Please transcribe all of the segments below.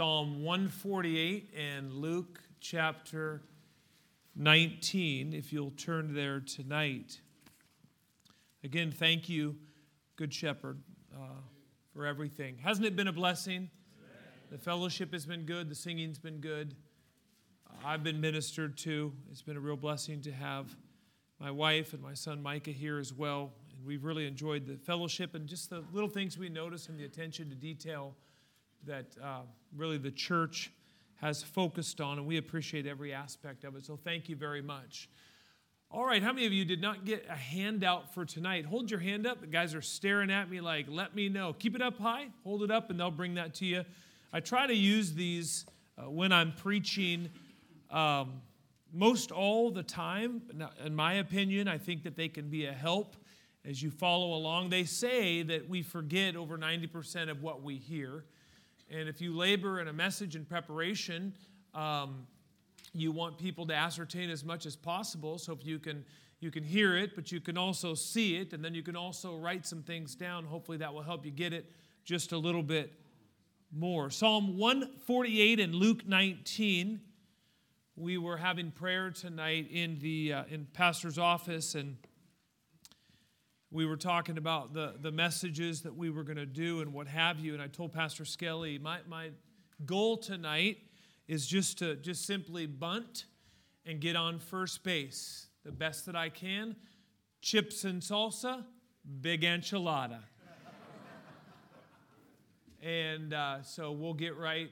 Psalm 148 and Luke chapter 19, if you'll turn there tonight. Again, thank you, Good Shepherd, uh, for everything. Hasn't it been a blessing? The fellowship has been good, the singing's been good. I've been ministered to. It's been a real blessing to have my wife and my son Micah here as well. And we've really enjoyed the fellowship and just the little things we notice and the attention to detail that uh, really the church has focused on, and we appreciate every aspect of it. So thank you very much. All right, how many of you did not get a handout for tonight? Hold your hand up. The guys are staring at me like, let me know. Keep it up high, hold it up, and they'll bring that to you. I try to use these uh, when I'm preaching um, most all the time. In my opinion, I think that they can be a help as you follow along. They say that we forget over 90% of what we hear. And if you labor in a message in preparation, um, you want people to ascertain as much as possible. So if you can, you can hear it, but you can also see it, and then you can also write some things down. Hopefully, that will help you get it just a little bit more. Psalm 148 and Luke 19. We were having prayer tonight in the uh, in pastor's office, and we were talking about the, the messages that we were going to do and what have you. And I told Pastor Skelly, my, my goal tonight is just to just simply bunt and get on first base the best that I can. Chips and salsa, big enchilada. and uh, so we'll get right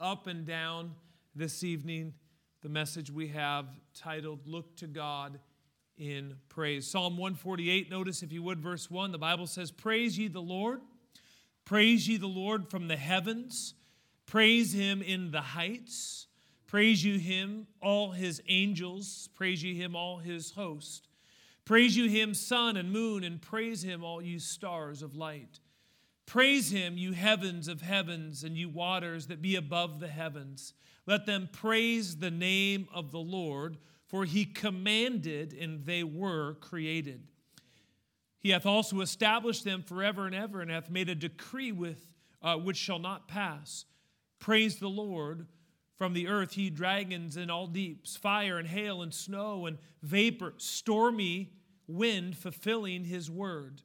up and down this evening. The message we have titled Look to God in praise. Psalm 148, notice if you would, verse 1, the Bible says, Praise ye the Lord, praise ye the Lord from the heavens, praise him in the heights, praise you him, all his angels, praise ye him, all his host. Praise you him, sun and moon, and praise him, all you stars of light. Praise him, you heavens of heavens, and you waters that be above the heavens. Let them praise the name of the Lord for he commanded, and they were created. He hath also established them forever and ever, and hath made a decree with uh, which shall not pass. Praise the Lord. From the earth, he dragons and all deeps, fire and hail and snow and vapor, stormy wind fulfilling his word.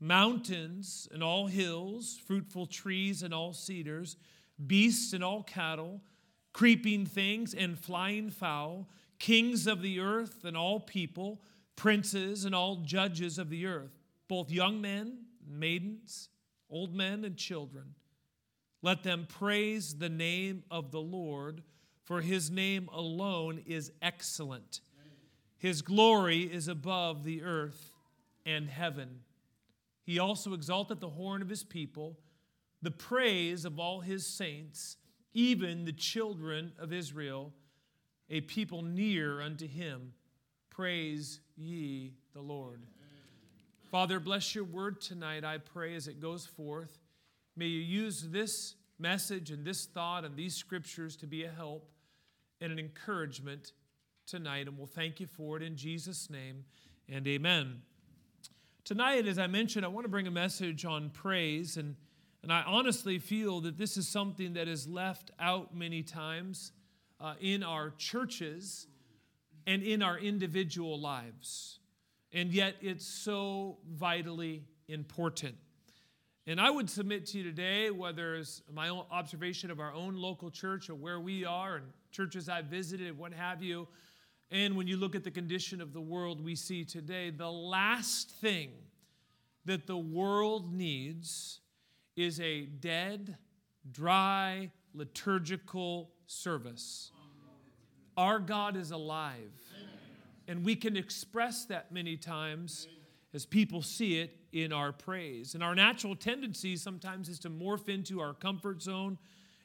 Mountains and all hills, fruitful trees and all cedars, beasts and all cattle, creeping things and flying fowl kings of the earth and all people, princes and all judges of the earth, both young men, maidens, old men, and children. Let them praise the name of the Lord, for his name alone is excellent. His glory is above the earth and heaven. He also exalted the horn of his people, the praise of all his saints, even the children of Israel a people near unto him. Praise ye the Lord. Father, bless your word tonight, I pray, as it goes forth. May you use this message and this thought and these scriptures to be a help and an encouragement tonight. And we'll thank you for it in Jesus' name and amen. Tonight, as I mentioned, I want to bring a message on praise. And, and I honestly feel that this is something that is left out many times uh, in our churches and in our individual lives. And yet it's so vitally important. And I would submit to you today, whether it's my own observation of our own local church or where we are and churches I've visited, what have you, and when you look at the condition of the world we see today, the last thing that the world needs is a dead, dry, liturgical service. Our God is alive. And we can express that many times as people see it in our praise. And our natural tendency sometimes is to morph into our comfort zone,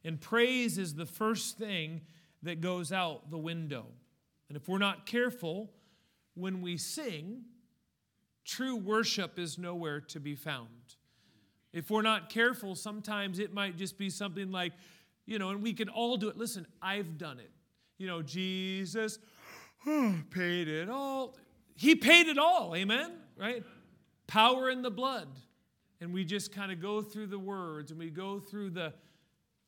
and praise is the first thing that goes out the window. And if we're not careful, when we sing, true worship is nowhere to be found. If we're not careful, sometimes it might just be something like, you know, and we can all do it. Listen, I've done it. You know, Jesus oh, paid it all. He paid it all, amen? Right? Power in the blood. And we just kind of go through the words and we go through the,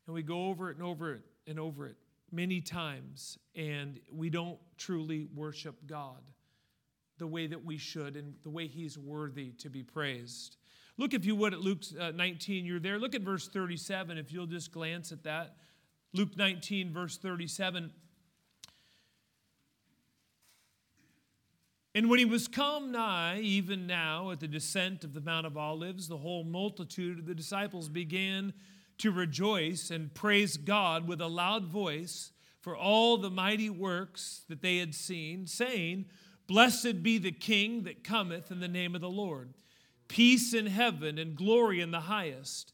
and we go over it and over it and over it many times, and we don't truly worship God the way that we should and the way He's worthy to be praised. Look, if you would, at Luke uh, 19. You're there. Look at verse 37, if you'll just glance at that. Luke 19, verse 37. And when he was come nigh, even now at the descent of the Mount of Olives, the whole multitude of the disciples began to rejoice and praise God with a loud voice for all the mighty works that they had seen, saying, Blessed be the King that cometh in the name of the Lord. Peace in heaven and glory in the highest.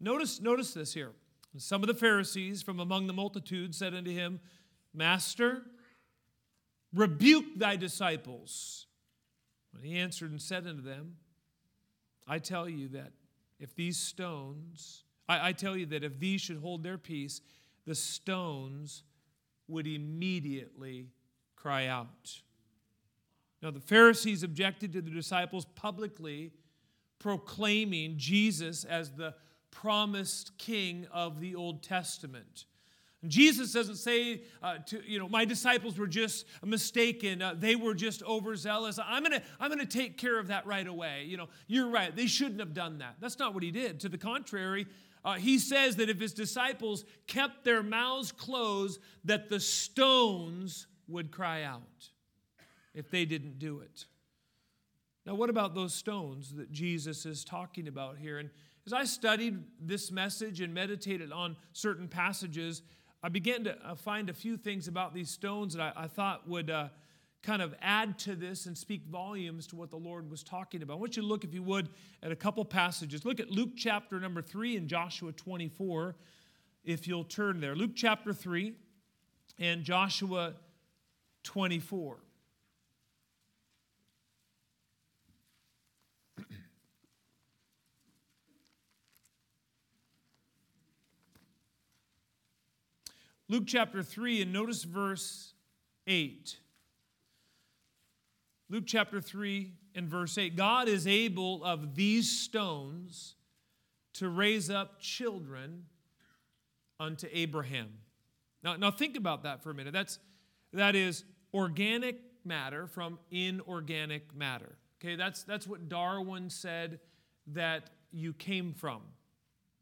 Notice, notice this here. Some of the Pharisees from among the multitude said unto him, Master, rebuke thy disciples. And he answered and said unto them, I tell you that if these stones, I, I tell you that if these should hold their peace, the stones would immediately cry out. Now, the Pharisees objected to the disciples publicly proclaiming Jesus as the promised king of the Old Testament. Jesus doesn't say uh, to, you know, my disciples were just mistaken. Uh, they were just overzealous. I'm going to I'm to take care of that right away. You know, you're right. They shouldn't have done that. That's not what he did. To the contrary, uh, he says that if his disciples kept their mouths closed, that the stones would cry out if they didn't do it. Now, what about those stones that Jesus is talking about here? And as I studied this message and meditated on certain passages, I began to uh, find a few things about these stones that I, I thought would uh, kind of add to this and speak volumes to what the Lord was talking about. I want you to look, if you would, at a couple passages. Look at Luke chapter number 3 and Joshua 24, if you'll turn there. Luke chapter 3 and Joshua 24. Luke chapter 3, and notice verse 8. Luke chapter 3 and verse 8. God is able of these stones to raise up children unto Abraham. Now, now think about that for a minute. That's, that is organic matter from inorganic matter. Okay, that's, that's what Darwin said that you came from.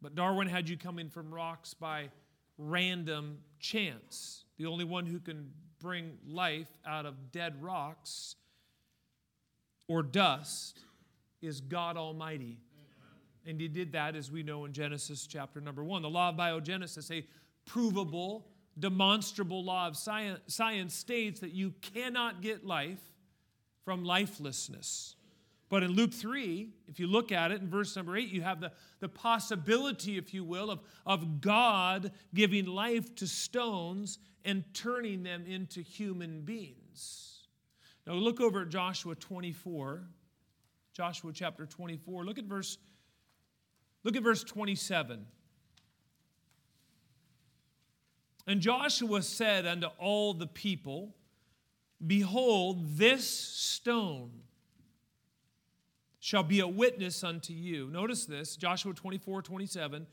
But Darwin had you coming from rocks by random chance. The only one who can bring life out of dead rocks or dust is God Almighty. And he did that, as we know in Genesis chapter number one. The law of biogenesis, a provable, demonstrable law of science, science states that you cannot get life from lifelessness. But in Luke 3, if you look at it in verse number 8, you have the, the possibility, if you will, of, of God giving life to stones and turning them into human beings. Now look over at Joshua 24. Joshua chapter 24. Look at verse look at verse 27. And Joshua said unto all the people, Behold, this stone shall be a witness unto you. Notice this, Joshua 24, 27.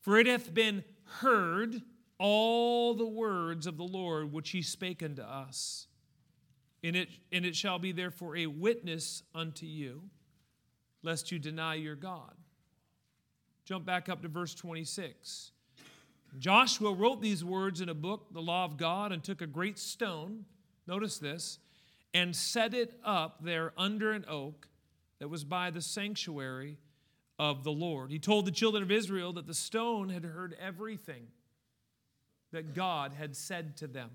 For it hath been heard all the words of the Lord which he spake unto us. And it, and it shall be therefore a witness unto you, lest you deny your God. Jump back up to verse 26. Joshua wrote these words in a book, the law of God, and took a great stone, notice this, and set it up there under an oak that was by the sanctuary of the Lord. He told the children of Israel that the stone had heard everything that God had said to them.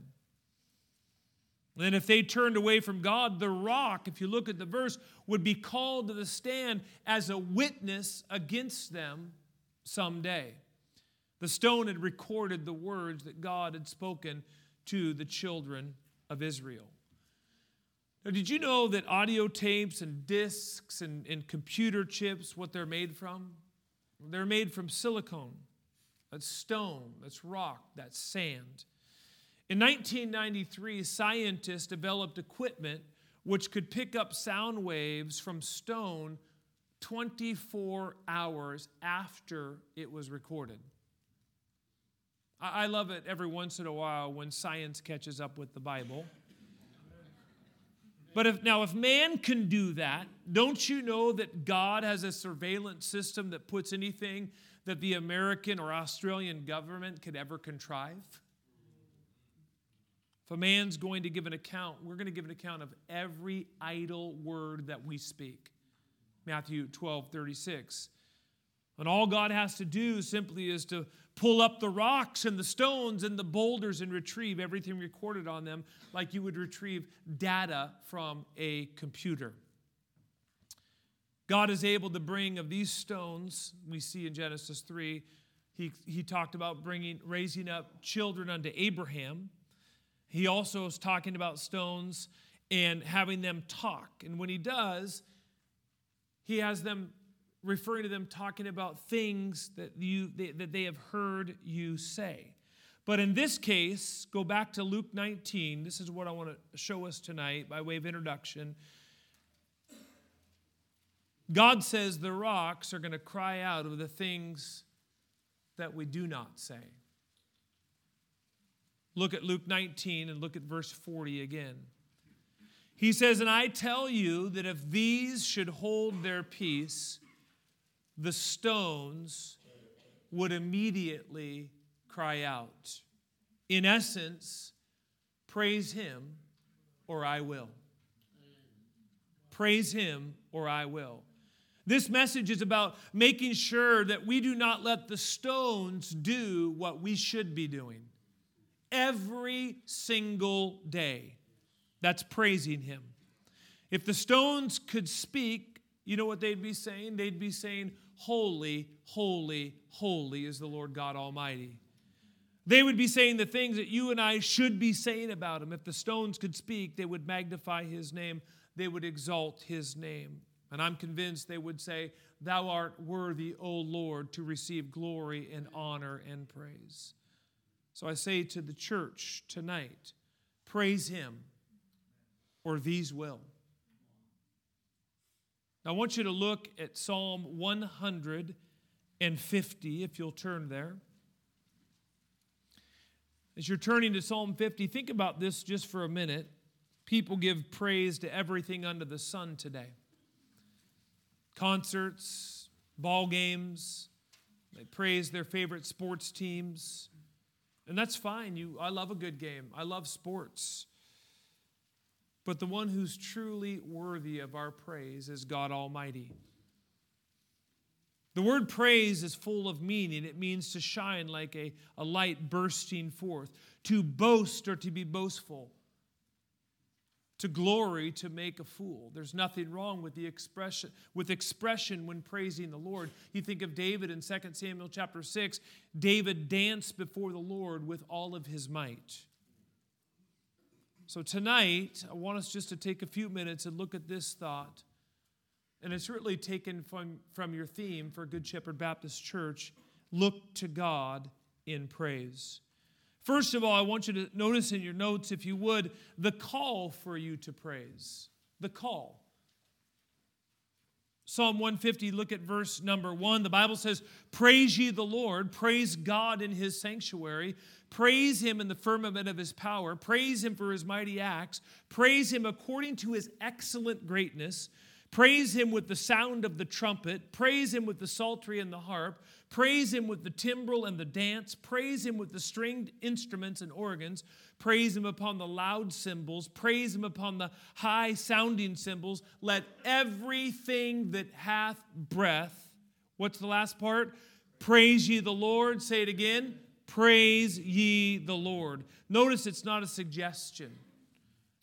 And if they turned away from God, the rock, if you look at the verse, would be called to the stand as a witness against them someday. The stone had recorded the words that God had spoken to the children of Israel. Now, did you know that audio tapes and discs and, and computer chips, what they're made from? They're made from silicone. That's stone, that's rock, that's sand. In 1993, scientists developed equipment which could pick up sound waves from stone 24 hours after it was recorded. I love it every once in a while when science catches up with the Bible. But if now if man can do that, don't you know that God has a surveillance system that puts anything that the American or Australian government could ever contrive? If a man's going to give an account, we're going to give an account of every idle word that we speak. Matthew 12, 36. And all God has to do simply is to pull up the rocks and the stones and the boulders and retrieve everything recorded on them like you would retrieve data from a computer. God is able to bring of these stones, we see in Genesis 3, he, he talked about bringing, raising up children unto Abraham. He also is talking about stones and having them talk. And when he does, he has them referring to them talking about things that you they, that they have heard you say. But in this case, go back to Luke 19. This is what I want to show us tonight by way of introduction. God says the rocks are going to cry out of the things that we do not say. Look at Luke 19 and look at verse 40 again. He says, And I tell you that if these should hold their peace, the stones would immediately cry out. In essence, praise him or I will. Praise him or I will. This message is about making sure that we do not let the stones do what we should be doing every single day. That's praising him. If the stones could speak, you know what they'd be saying? They'd be saying, Holy, holy, holy is the Lord God Almighty. They would be saying the things that you and I should be saying about him. If the stones could speak, they would magnify his name, they would exalt his name. And I'm convinced they would say, Thou art worthy, O Lord, to receive glory and honor and praise. So I say to the church tonight, praise him, or these will. Now, I want you to look at Psalm 150, if you'll turn there. As you're turning to Psalm 50, think about this just for a minute. People give praise to everything under the sun today concerts, ball games, they praise their favorite sports teams. And that's fine. You, I love a good game, I love sports. But the one who's truly worthy of our praise is God Almighty. The word praise is full of meaning. It means to shine like a, a light bursting forth, to boast or to be boastful, to glory, to make a fool. There's nothing wrong with the expression with expression when praising the Lord. You think of David in 2 Samuel chapter 6, David danced before the Lord with all of his might. So tonight, I want us just to take a few minutes and look at this thought. And it's really taken from, from your theme for Good Shepherd Baptist Church look to God in praise. First of all, I want you to notice in your notes, if you would, the call for you to praise. The call. Psalm 150, look at verse number one. The Bible says, Praise ye the Lord, praise God in his sanctuary, Praise him in the firmament of his power. Praise him for his mighty acts. Praise him according to his excellent greatness. Praise him with the sound of the trumpet. Praise him with the psaltery and the harp. Praise him with the timbrel and the dance. Praise him with the stringed instruments and organs. Praise him upon the loud cymbals. Praise him upon the high sounding cymbals. Let everything that hath breath, what's the last part? Praise ye the Lord. Say it again. Praise ye the Lord. Notice it's not a suggestion.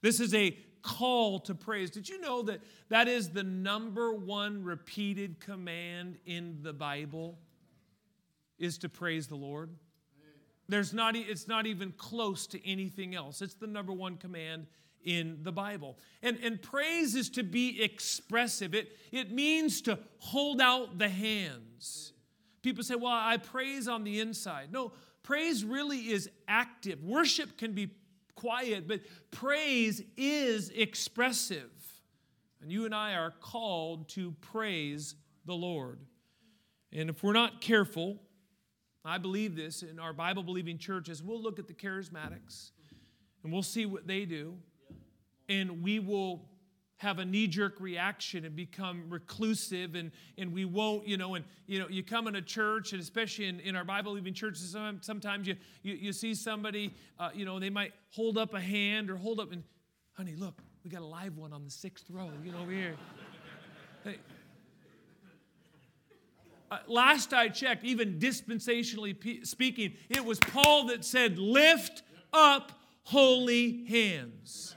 This is a call to praise. Did you know that that is the number one repeated command in the Bible is to praise the Lord? There's not it's not even close to anything else. It's the number one command in the Bible. And, and praise is to be expressive. It, it means to hold out the hands. People say, well, I praise on the inside. No, Praise really is active. Worship can be quiet, but praise is expressive. And you and I are called to praise the Lord. And if we're not careful, I believe this in our Bible believing churches. We'll look at the charismatics and we'll see what they do. And we will have a knee-jerk reaction and become reclusive and, and we won't you know and you know you come in a church and especially in, in our bible believing churches sometimes you, you, you see somebody uh, you know they might hold up a hand or hold up and honey look we got a live one on the sixth row. You know over here. Hey, uh, last I checked, even dispensationally speaking, it was Paul that said, Lift up holy hands.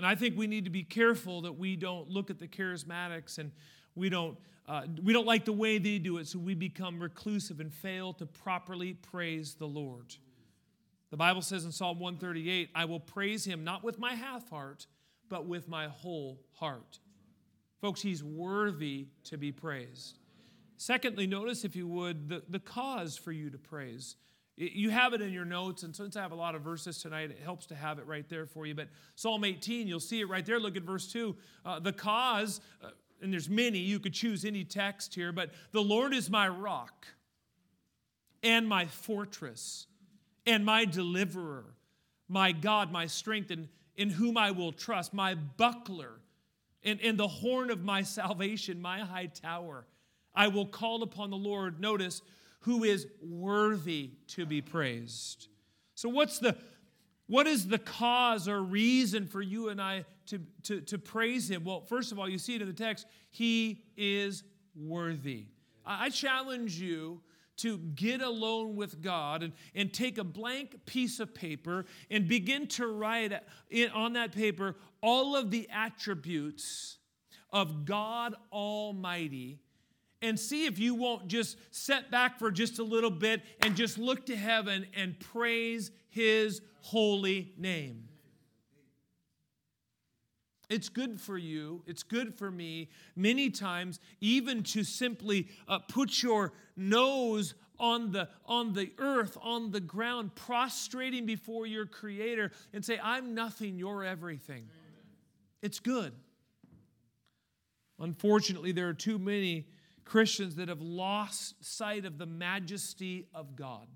And I think we need to be careful that we don't look at the charismatics and we don't, uh, we don't like the way they do it, so we become reclusive and fail to properly praise the Lord. The Bible says in Psalm 138, I will praise him not with my half heart, but with my whole heart. Folks, he's worthy to be praised. Secondly, notice, if you would, the, the cause for you to praise. You have it in your notes, and since I have a lot of verses tonight, it helps to have it right there for you. But Psalm 18, you'll see it right there. Look at verse 2. Uh, the cause, uh, and there's many, you could choose any text here, but the Lord is my rock and my fortress and my deliverer, my God, my strength, and in whom I will trust, my buckler and, and the horn of my salvation, my high tower. I will call upon the Lord, notice, who is worthy to be praised. So, what's the what is the cause or reason for you and I to, to, to praise him? Well, first of all, you see it in the text, he is worthy. I challenge you to get alone with God and, and take a blank piece of paper and begin to write on that paper all of the attributes of God Almighty and see if you won't just set back for just a little bit and just look to heaven and praise his holy name. It's good for you, it's good for me many times, even to simply uh, put your nose on the, on the earth, on the ground, prostrating before your Creator and say, I'm nothing, you're everything. It's good. Unfortunately, there are too many Christians that have lost sight of the majesty of God.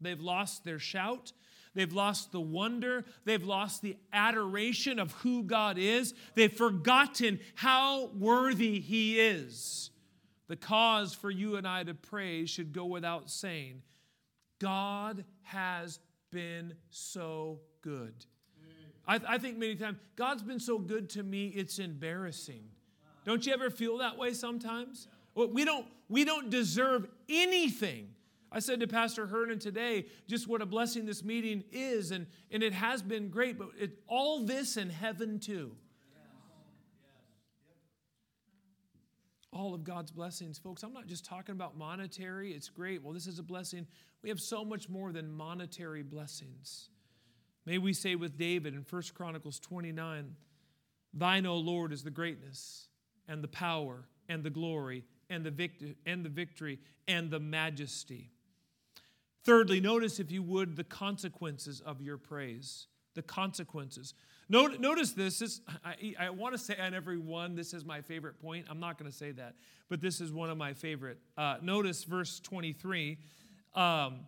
They've lost their shout. They've lost the wonder. They've lost the adoration of who God is. They've forgotten how worthy He is. The cause for you and I to praise should go without saying God has been so good. I, I think many times, God's been so good to me, it's embarrassing. Don't you ever feel that way sometimes? We don't, we don't deserve anything. I said to Pastor Hernan today just what a blessing this meeting is, and, and it has been great, but it, all this in heaven too. All of God's blessings. Folks, I'm not just talking about monetary, it's great. Well, this is a blessing. We have so much more than monetary blessings. May we say with David in 1 Chronicles 29 Thine, O Lord, is the greatness and the power and the glory and the, victory, and the victory and the majesty. Thirdly, notice, if you would, the consequences of your praise. The consequences. Notice this. this I, I want to say on every one, this is my favorite point. I'm not going to say that, but this is one of my favorite. Uh, notice verse 23. Um,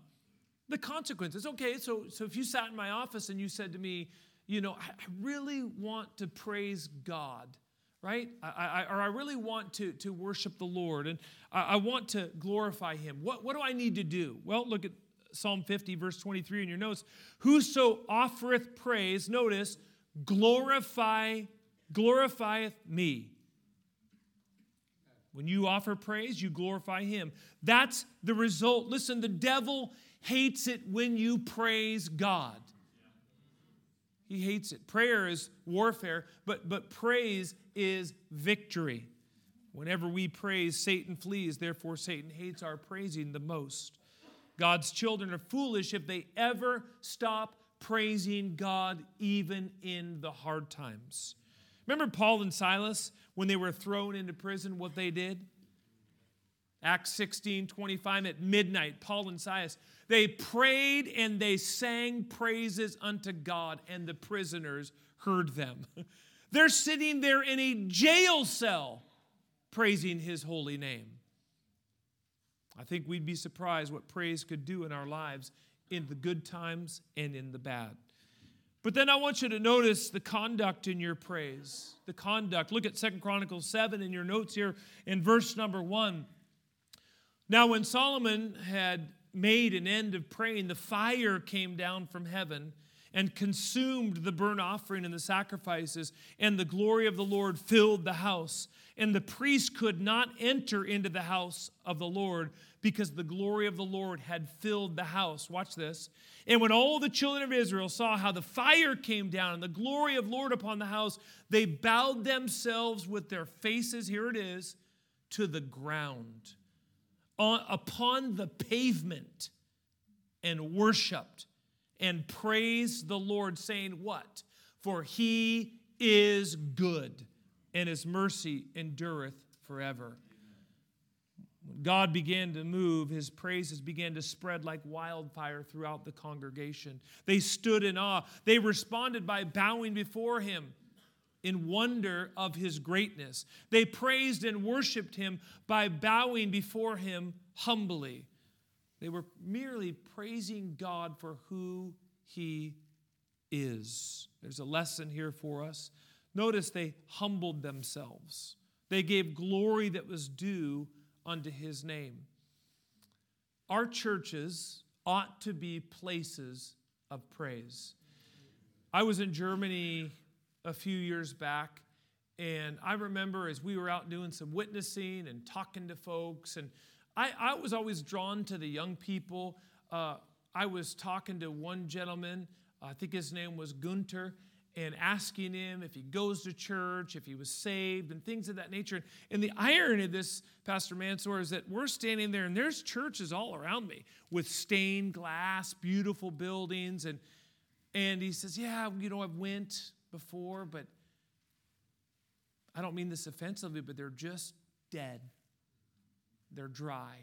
the consequences. Okay, so, so if you sat in my office and you said to me, you know, I really want to praise God right? I, I, or I really want to, to worship the Lord and I, I, want to glorify Him. What, what do I need to do? Well, look at Psalm 50, verse 23 in your notes. Whoso offereth praise, notice, glorify, glorifieth me. When you offer praise, you glorify Him. That's the result. Listen, the devil hates it when you praise God. He hates it. Prayer is warfare, but, but praise is victory. Whenever we praise, Satan flees. Therefore, Satan hates our praising the most. God's children are foolish if they ever stop praising God, even in the hard times. Remember Paul and Silas when they were thrown into prison, what they did? Acts 16 25 at midnight, Paul and Silas they prayed and they sang praises unto God, and the prisoners heard them. They're sitting there in a jail cell praising his holy name. I think we'd be surprised what praise could do in our lives in the good times and in the bad. But then I want you to notice the conduct in your praise. The conduct. Look at Second Chronicles 7 in your notes here in verse number 1. Now, when Solomon had made an end of praying, the fire came down from heaven and consumed the burnt offering and the sacrifices, and the glory of the Lord filled the house. And the priest could not enter into the house of the Lord because the glory of the Lord had filled the house. Watch this. And when all the children of Israel saw how the fire came down and the glory of Lord upon the house, they bowed themselves with their faces, here it is, to the ground, on, upon the pavement, and worshiped and praised the Lord, saying, What? For he is good, and his mercy endureth forever. When God began to move, his praises began to spread like wildfire throughout the congregation. They stood in awe. They responded by bowing before him in wonder of his greatness. They praised and worshiped him by bowing before him humbly. They were merely praising God for who he is. There's a lesson here for us. Notice they humbled themselves, they gave glory that was due unto his name. Our churches ought to be places of praise. I was in Germany a few years back, and I remember as we were out doing some witnessing and talking to folks, and I, I was always drawn to the young people. Uh, I was talking to one gentleman, I think his name was Gunter, and asking him if he goes to church, if he was saved, and things of that nature. And the irony of this, Pastor Mansour, is that we're standing there and there's churches all around me with stained glass, beautiful buildings. And, and he says, Yeah, you know, I've went before, but I don't mean this offensively, but they're just dead. They're dry.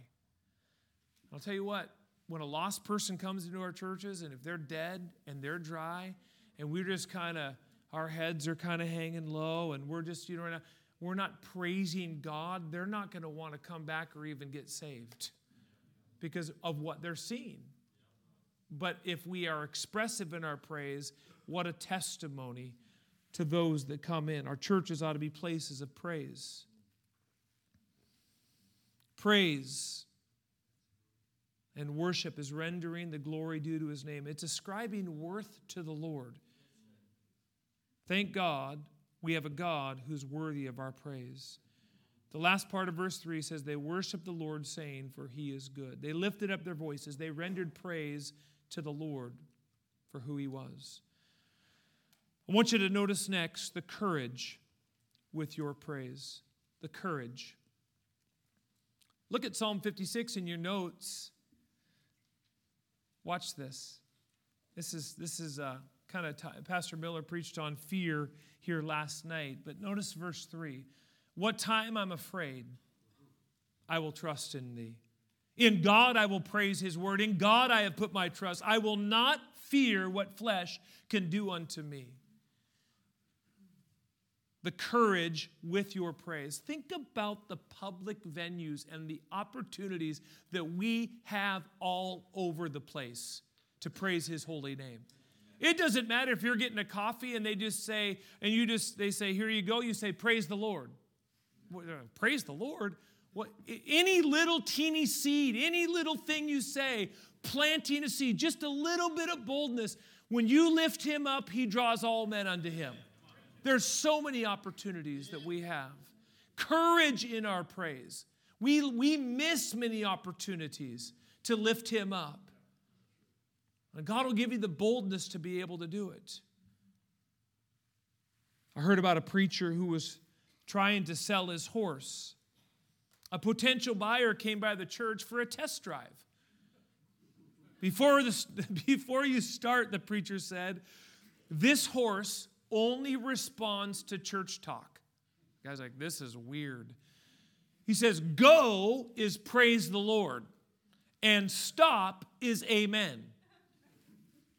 I'll tell you what, when a lost person comes into our churches and if they're dead and they're dry, and we're just kind of, our heads are kind of hanging low, and we're just, you know, we're not praising God, they're not going to want to come back or even get saved because of what they're seeing. But if we are expressive in our praise, what a testimony to those that come in. Our churches ought to be places of praise. Praise and worship is rendering the glory due to his name. It's ascribing worth to the Lord. Thank God we have a God who's worthy of our praise. The last part of verse 3 says, They worshiped the Lord, saying, For he is good. They lifted up their voices. They rendered praise to the Lord for who he was. I want you to notice next the courage with your praise. The courage. Look at Psalm 56 in your notes. Watch this. This is, this is uh, kind of t- Pastor Miller preached on fear here last night, but notice verse 3. What time I'm afraid, I will trust in thee. In God I will praise his word. In God I have put my trust. I will not fear what flesh can do unto me. The courage with your praise. Think about the public venues and the opportunities that we have all over the place to praise his holy name. It doesn't matter if you're getting a coffee and they just say, and you just, they say, here you go, you say, praise the Lord. Praise the Lord. What, any little teeny seed, any little thing you say, planting a seed, just a little bit of boldness, when you lift him up, he draws all men unto him. There's so many opportunities that we have. Courage in our praise. We, we miss many opportunities to lift him up. And God will give you the boldness to be able to do it. I heard about a preacher who was trying to sell his horse. A potential buyer came by the church for a test drive. Before, this, before you start, the preacher said, this horse only responds to church talk. The guy's like, this is weird. He says, go is praise the Lord, and stop is amen.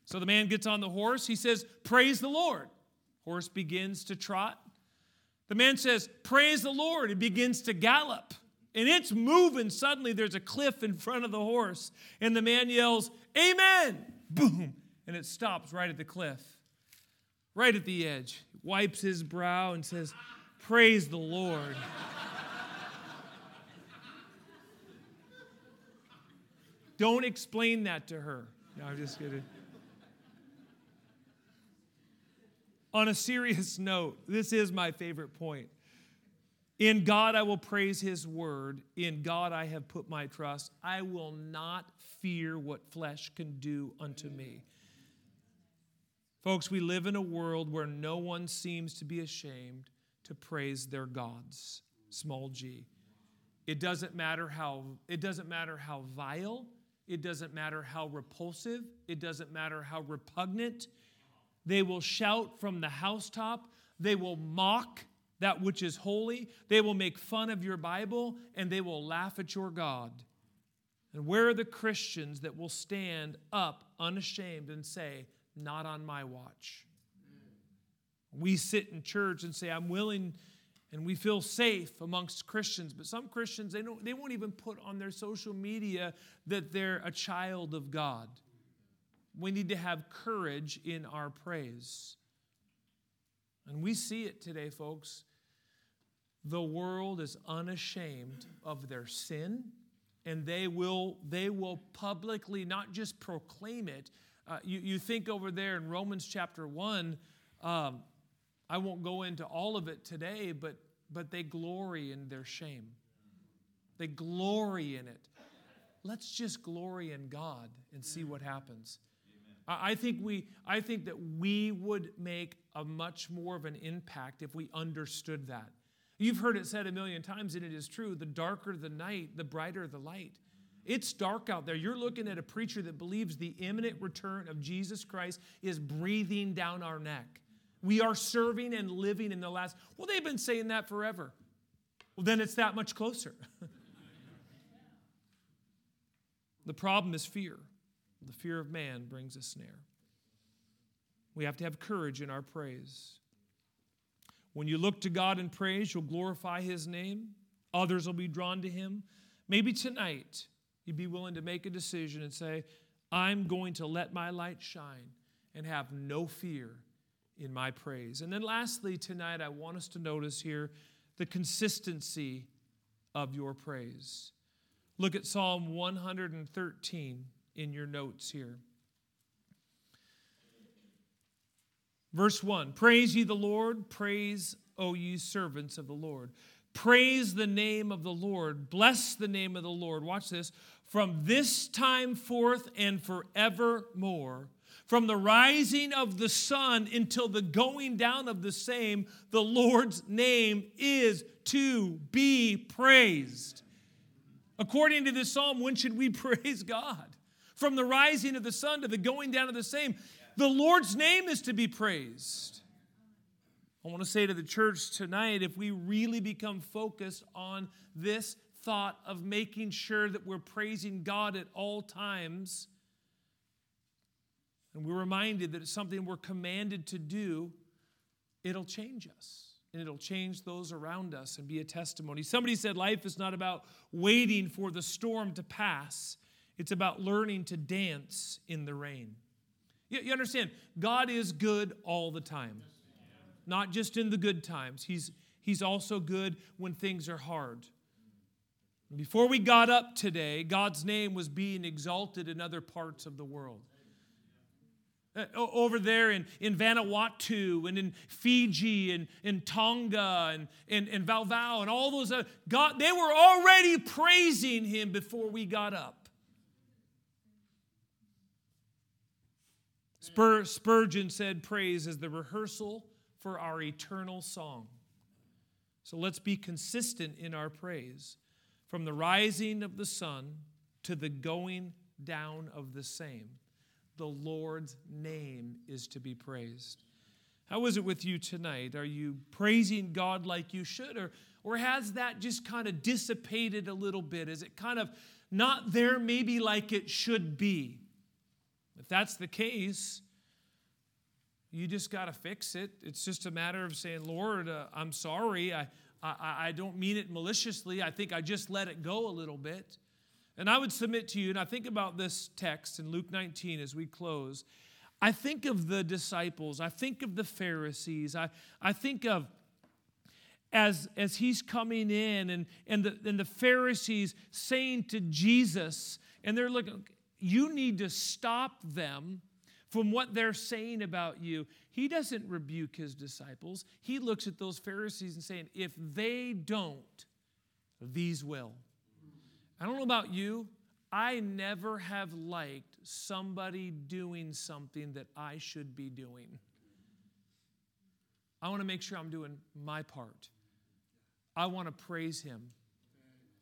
So the man gets on the horse. He says, Praise the Lord. Horse begins to trot. The man says, Praise the Lord. It begins to gallop. and it's moving. Suddenly, there's a cliff in front of the horse, and the man yells, Amen! Boom! And it stops right at the cliff, right at the edge. Wipes his brow and says, Praise the Lord. Don't explain that to her. No, I'm just kidding. On a serious note, this is my favorite point. In God I will praise his word. In God I have put my trust. I will not fear what flesh can do unto me. Folks, we live in a world where no one seems to be ashamed to praise their gods. Small g. It doesn't matter how it doesn't matter how vile, it doesn't matter how repulsive, it doesn't matter how repugnant. They will shout from the housetop, they will mock that which is holy, they will make fun of your Bible, and they will laugh at your God. And where are the Christians that will stand up unashamed and say, Not on my watch? We sit in church and say, I'm willing and we feel safe amongst Christians. But some Christians, they, don't, they won't even put on their social media that they're a child of God. We need to have courage in our praise. And we see it today, folks. The world is unashamed of their sin, and they will, they will publicly not just proclaim it. Uh, you, you think over there in Romans chapter 1, um, I won't go into all of it today, but, but they glory in their shame. They glory in it. Let's just glory in God and see what happens. I think, we, I think that we would make a much more of an impact if we understood that. You've heard it said a million times, and it is true the darker the night, the brighter the light. It's dark out there. You're looking at a preacher that believes the imminent return of Jesus Christ is breathing down our neck. We are serving and living in the last. Well, they've been saying that forever. Well, then it's that much closer. the problem is fear. The fear of man brings a snare. We have to have courage in our praise. When you look to God in praise, you'll glorify His name. Others will be drawn to Him. Maybe tonight you'd be willing to make a decision and say, I'm going to let my light shine and have no fear in my praise. And then lastly, tonight, I want us to notice here the consistency of your praise. Look at Psalm 113 in your notes here. Verse 1 Praise ye the Lord, praise, O ye servants of the Lord. Praise the name of the Lord, bless the name of the Lord. Watch this. From this time forth and forevermore from the rising of the sun until the going down of the same, the Lord's name is to be praised. According to this psalm, when should we praise God? From the rising of the sun to the going down of the same, the Lord's name is to be praised. I want to say to the church tonight if we really become focused on this thought of making sure that we're praising God at all times, and we're reminded that it's something we're commanded to do, it'll change us. And it'll change those around us and be a testimony. Somebody said life is not about waiting for the storm to pass, it's about learning to dance in the rain. You, you understand, God is good all the time, not just in the good times. He's, he's also good when things are hard. Before we got up today, God's name was being exalted in other parts of the world. Uh, over there in, in Vanuatu and in Fiji and in Tonga and in, in Vava'u and all those, uh, God, they were already praising him before we got up. Spur, Spurgeon said, Praise is the rehearsal for our eternal song. So let's be consistent in our praise from the rising of the sun to the going down of the same the Lord's name is to be praised. How is it with you tonight? Are you praising God like you should, or, or has that just kind of dissipated a little bit? Is it kind of not there maybe like it should be? If that's the case, you just got to fix it. It's just a matter of saying, Lord, uh, I'm sorry. I, I, I don't mean it maliciously. I think I just let it go a little bit. And I would submit to you, and I think about this text in Luke 19 as we close. I think of the disciples, I think of the Pharisees, I, I think of as, as he's coming in and, and, the, and the Pharisees saying to Jesus, and they're looking, you need to stop them from what they're saying about you. He doesn't rebuke his disciples. He looks at those Pharisees and saying, if they don't, these will. I don't know about you. I never have liked somebody doing something that I should be doing. I want to make sure I'm doing my part. I want to praise Him.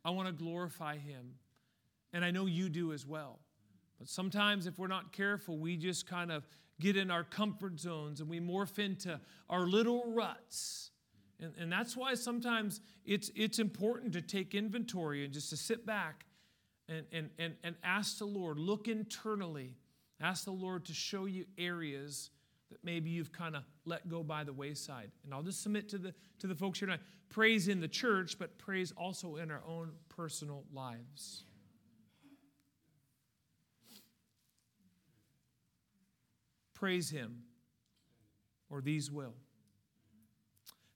I want to glorify Him. And I know you do as well. But sometimes, if we're not careful, we just kind of get in our comfort zones and we morph into our little ruts. And, and that's why sometimes it's, it's important to take inventory and just to sit back and, and, and, and ask the Lord, look internally, ask the Lord to show you areas that maybe you've kind of let go by the wayside. And I'll just submit to the, to the folks here tonight praise in the church, but praise also in our own personal lives. Praise Him, or these will.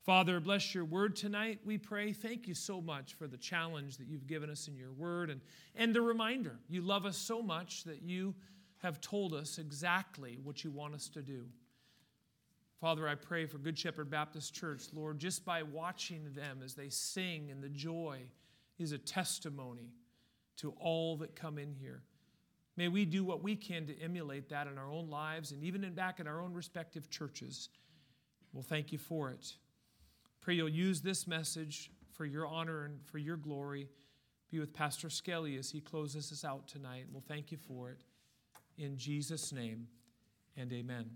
Father, bless your word tonight, we pray. Thank you so much for the challenge that you've given us in your word and, and the reminder. You love us so much that you have told us exactly what you want us to do. Father, I pray for Good Shepherd Baptist Church, Lord, just by watching them as they sing and the joy is a testimony to all that come in here. May we do what we can to emulate that in our own lives and even in back in our own respective churches. We'll thank you for it. Pray you'll use this message for your honor and for your glory. Be with Pastor Skelly as he closes us out tonight. We'll thank you for it. In Jesus' name and amen.